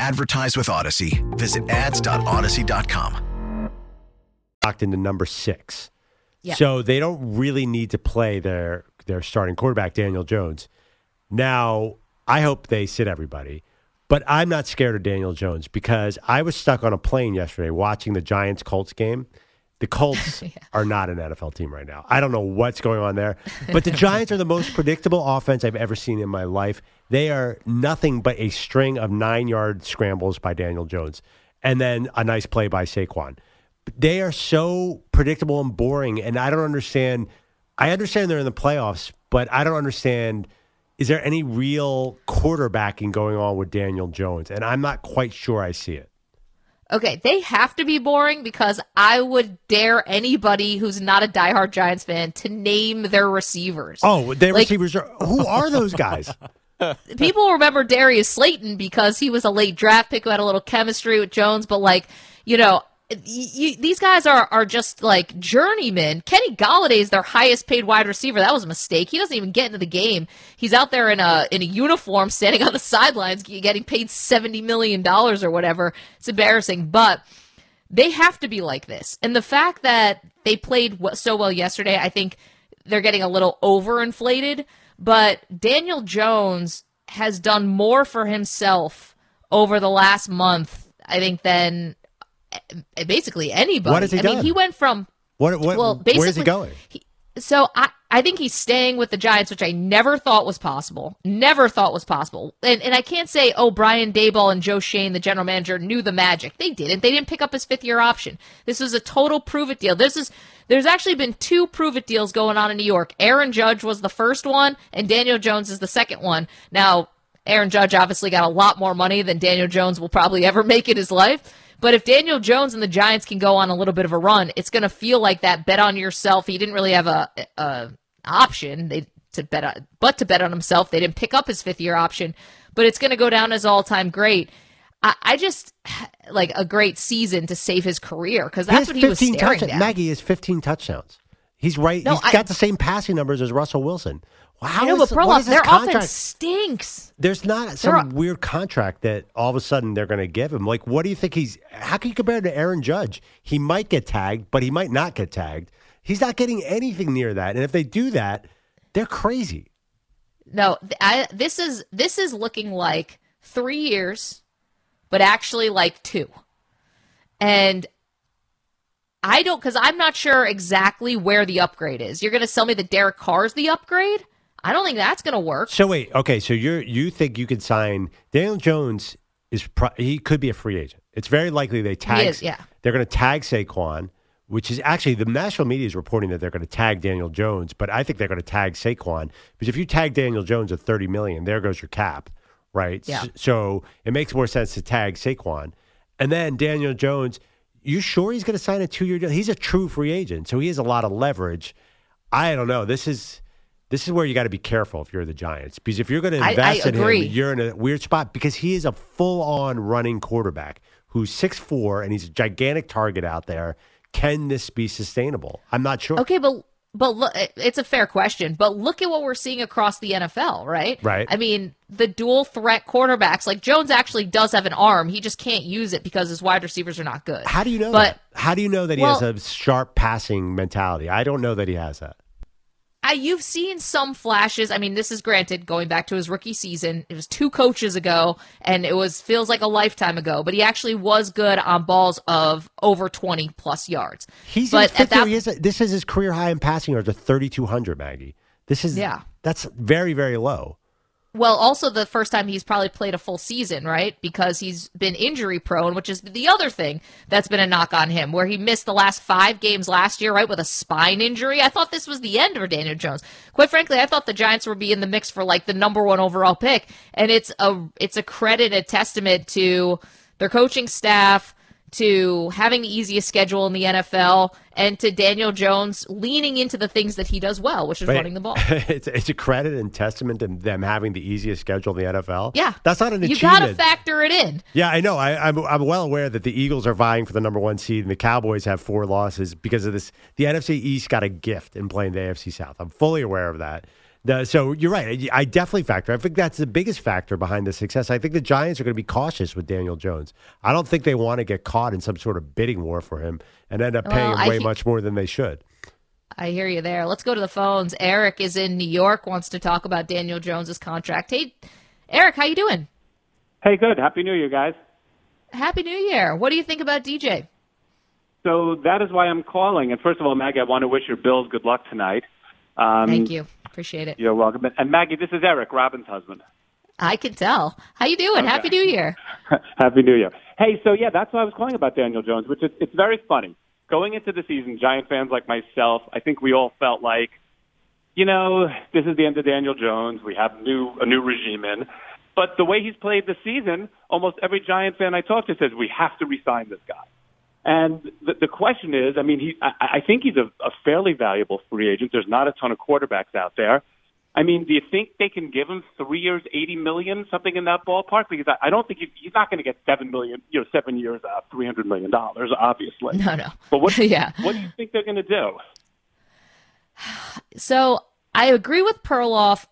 Speaker 7: Advertise with Audacy. Visit ads.audacy.com.
Speaker 2: locked into number six.
Speaker 3: Yeah.
Speaker 2: So they don't really need to play their their starting quarterback, Daniel Jones. Now, I hope they sit everybody, but I'm not scared of Daniel Jones because I was stuck on a plane yesterday watching the Giants Colts game. The Colts are not an NFL team right now. I don't know what's going on there, but the Giants are the most predictable offense I've ever seen in my life. They are nothing but a string of nine yard scrambles by Daniel Jones and then a nice play by Saquon. They are so predictable and boring and i don't understand i understand they're in the playoffs but i don't understand is there any real quarterbacking going on with daniel jones? And i'm not quite sure i see it.
Speaker 3: Okay, they have to be boring because I would dare anybody who's not a diehard Giants fan to name their receivers.
Speaker 2: oh their
Speaker 3: Like-
Speaker 2: receivers are who are those guys
Speaker 3: people remember Darius Slayton because he was a late draft pick who had a little chemistry with Jones, but like, you know, you, these guys are are just like journeymen. Kenny Golladay is their highest paid wide receiver. That was a mistake. He doesn't even get into the game. He's out there in a in a uniform, standing on the sidelines, getting paid seventy million dollars or whatever. It's embarrassing, but they have to be like this. And the fact that they played so well yesterday, I think they're getting a little overinflated. But Daniel Jones has done more for himself over the last month, I think, than eh, basically anybody.
Speaker 2: What has he
Speaker 3: I
Speaker 2: done?
Speaker 3: mean, he went from
Speaker 2: What, what,
Speaker 3: well, basically,
Speaker 2: where's he going?
Speaker 3: he- so I, I think he's staying with the Giants, which I never thought was possible. Never thought was possible. And and I can't say, oh, Brian Daboll and Joe Schoen, the general manager, knew the magic. They didn't. They didn't pick up his fifth year option. This was a total prove it deal. This is there's actually been two prove it deals going on in New York. Aaron Judge was the first one, and Daniel Jones is the second one. Now, Aaron Judge obviously got a lot more money than Daniel Jones will probably ever make in his life. But if Daniel Jones and the Giants can go on a little bit of a run, it's going to feel like that bet on yourself. He didn't really have a, a option they, to bet on, but to bet on himself. They didn't pick up his fifth year option, but it's going to go down as all time great. I, I just like a great season to save his career because that's what he was
Speaker 2: 15
Speaker 3: staring
Speaker 2: touchdowns.
Speaker 3: down.
Speaker 2: Maggie has 15 touchdowns. He's right.
Speaker 3: No,
Speaker 2: He's
Speaker 3: I-
Speaker 2: got the same passing numbers as Russell Wilson. Wow,
Speaker 3: I know, but Perloff, their
Speaker 2: contract?
Speaker 3: offense stinks.
Speaker 2: There's not
Speaker 3: They're
Speaker 2: some weird contract that all of a sudden they're going to give him. Like, what do you think he's? How can you compare him to Aaron Judge? He might get tagged, but he might not get tagged. He's not getting anything near that. And if they do that, they're crazy.
Speaker 3: No, I, this is this is looking like three years, but actually like two. And I don't because I'm not sure exactly where the upgrade is. You're going to sell me that Derek Carr's the upgrade? I don't think that's going to work.
Speaker 2: So wait, okay. So you you think you could sign Daniel Jones? Is pro, he could be a free agent? It's very likely they tag.
Speaker 3: is, yeah.
Speaker 2: They're going to tag Saquon, which is actually the national media is reporting that they're going to tag Daniel Jones, but I think they're going to tag Saquon because if you tag Daniel Jones at thirty million, there goes your cap, right?
Speaker 3: Yeah.
Speaker 2: So it makes more sense to tag Saquon, and then Daniel Jones. You sure he's going to sign a two year deal? He's a true free agent, so he has a lot of leverage. I don't know. This is this is where you got to be careful if you're the Giants because if you're going to
Speaker 3: I- I
Speaker 2: invest in
Speaker 3: agree.
Speaker 2: him, you're in a weird spot because he is a full on running quarterback who's six four and he's a gigantic target out there. Can this be sustainable? I'm not sure.
Speaker 3: Okay, but but look, it's a fair question. But look at what we're seeing across the NFL, right?
Speaker 2: Right.
Speaker 3: I mean, the dual threat quarterbacks. Like Jones actually does have an arm. He just can't use it because his wide receivers are not good.
Speaker 2: How do you know
Speaker 3: But
Speaker 2: that? How do you know that he
Speaker 3: Well-
Speaker 2: has a sharp passing mentality? I don't know that he has that.
Speaker 3: I, you've seen some flashes. I mean, this is granted going back to his rookie season. It was two coaches ago, and it was feels like a lifetime ago. But he actually was good on balls of over twenty plus yards.
Speaker 2: He's
Speaker 3: but at that.
Speaker 2: He a, this is his career high in passing yards of 3,200, Maggie. This is
Speaker 3: Yeah.
Speaker 2: That's very very low.
Speaker 3: Well, also the first time he's probably played a full season, right? Because he's been injury prone, which is the other thing that's been a knock on him, where he missed the last five games last year, right, with a spine injury. I thought this was the end for Daniel Jones. Quite frankly, I thought the Giants would be in the mix for like the number one overall pick, and it's a it's a credit, a testament to their coaching staff, to having the easiest schedule in the NFL, and to Daniel Jones leaning into the things that he does well, which is
Speaker 2: But
Speaker 3: running the ball.
Speaker 2: it's, it's a credit and testament to them having the easiest schedule in the NFL.
Speaker 3: Yeah,
Speaker 2: That's not an
Speaker 3: you
Speaker 2: achievement.
Speaker 3: You got to factor it in.
Speaker 2: Yeah, I know. I, I'm I'm well aware that the Eagles are vying for the number one seed, and the Cowboys have four losses because of this. The NFC East got a gift in playing the AFC South. I'm fully aware of that. The, so you're right. I I definitely factor. I think that's the biggest factor behind the success. I think the Giants are going to be cautious with Daniel Jones. I don't think they want to get caught in some sort of bidding war for him and end up paying him
Speaker 3: I
Speaker 2: way
Speaker 3: he-
Speaker 2: much more than they should.
Speaker 3: I hear you there. Let's go to the phones. Eric is in New York, wants to talk about Daniel Jones's contract. Hey, Eric, how you doing?
Speaker 8: Hey, good. Happy New Year, guys.
Speaker 3: Happy New Year. What do you think about DJ?
Speaker 8: So that is why I'm calling. And first of all, Maggie, I want to wish your Bills good luck tonight. Um,
Speaker 3: Thank you. Appreciate it.
Speaker 8: You're welcome. And Maggie, this is Eric, Robin's husband.
Speaker 3: I can tell. How you doing?
Speaker 8: Okay.
Speaker 3: Happy New Year.
Speaker 8: Happy New Year. Hey, so yeah, that's why I was calling about Daniel Jones, which is it's very funny. Going into the season, Giant fans like myself, I think we all felt like, you know, this is the end of Daniel Jones. We have new a new regime in. But the way he's played this season, almost every Giant fan I talk to says we have to resign this guy. And the, the question is, I mean, he, I, I think he's a, a fairly valuable free agent. There's not a ton of quarterbacks out there. I mean, do you think they can give him three years, eighty million, something in that ballpark? Because I, I don't think he, he's not going to get seven million, you know, seven years, uh, three hundred million dollars, obviously.
Speaker 3: No, no.
Speaker 8: But what?
Speaker 3: yeah.
Speaker 8: What do you think they're going to do?
Speaker 3: So I agree with Perloff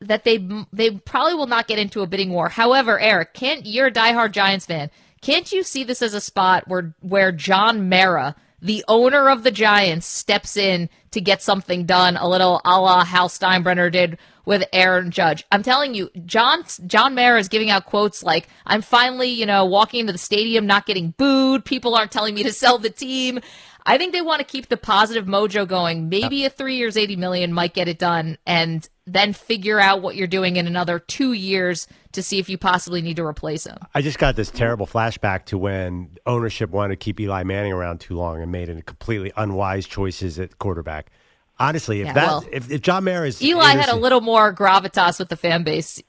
Speaker 3: that they they probably will not get into a bidding war. However, Eric, can't you're a diehard Giants fan? Can't you see this as a spot where where John Mara, the owner of the Giants, steps in to get something done, a little a la Hal Steinbrenner did with Aaron Judge. I'm telling you, John John Mara is giving out quotes like, "I'm finally, you know, walking into the stadium, not getting booed. People aren't telling me to sell the team." I think they want to keep the positive mojo going. Maybe a three years, eighty million might get it done, and then figure out what you're doing in another two years to see if you possibly need to replace him.
Speaker 2: I just got this terrible flashback to when ownership wanted to keep Eli Manning around too long and made it completely unwise choices at quarterback. Honestly, if
Speaker 3: Yeah,
Speaker 2: that
Speaker 3: well,
Speaker 2: if, if John Mara is
Speaker 3: Eli had a little more gravitas with the fan base.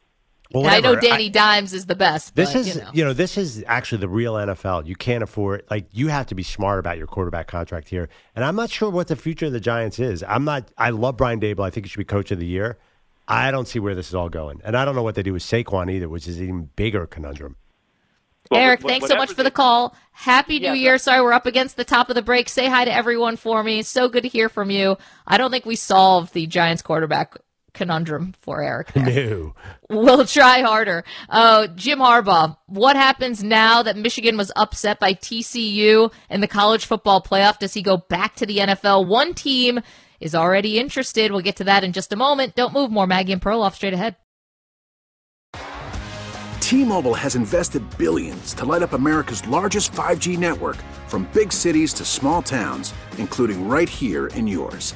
Speaker 2: Well,
Speaker 3: I know
Speaker 2: whatever.
Speaker 3: Danny Dimes is the best.
Speaker 2: This
Speaker 3: but,
Speaker 2: is
Speaker 3: you know.
Speaker 2: this is actually the real NFL. You can't afford like you have to be smart about your quarterback contract here. And I'm not sure what the future of the Giants is. I'm not I love Brian Daboll. I think he should be coach of the year. I don't see where this is all going. And I don't know what they do with Saquon either, which is an even bigger conundrum.
Speaker 3: Eric,
Speaker 8: wh-
Speaker 3: thanks so much for the call. Happy New
Speaker 8: Yeah,
Speaker 3: Year. Sorry, we're up against the top of the break. Say hi to everyone for me. So good to hear from you. I don't think we solved the Giants quarterback conundrum for Eric. there.
Speaker 2: No.
Speaker 3: We'll try harder. Uh, Jim Harbaugh, what happens now that Michigan was upset by TCU in the college football playoff? Does he go back to the NFL? One team is already interested. We'll get to that in just a moment. Don't move more. Maggie and Perloff straight ahead.
Speaker 9: T-Mobile has invested billions to light up America's largest 5G network from big cities to small towns, including right here in yours.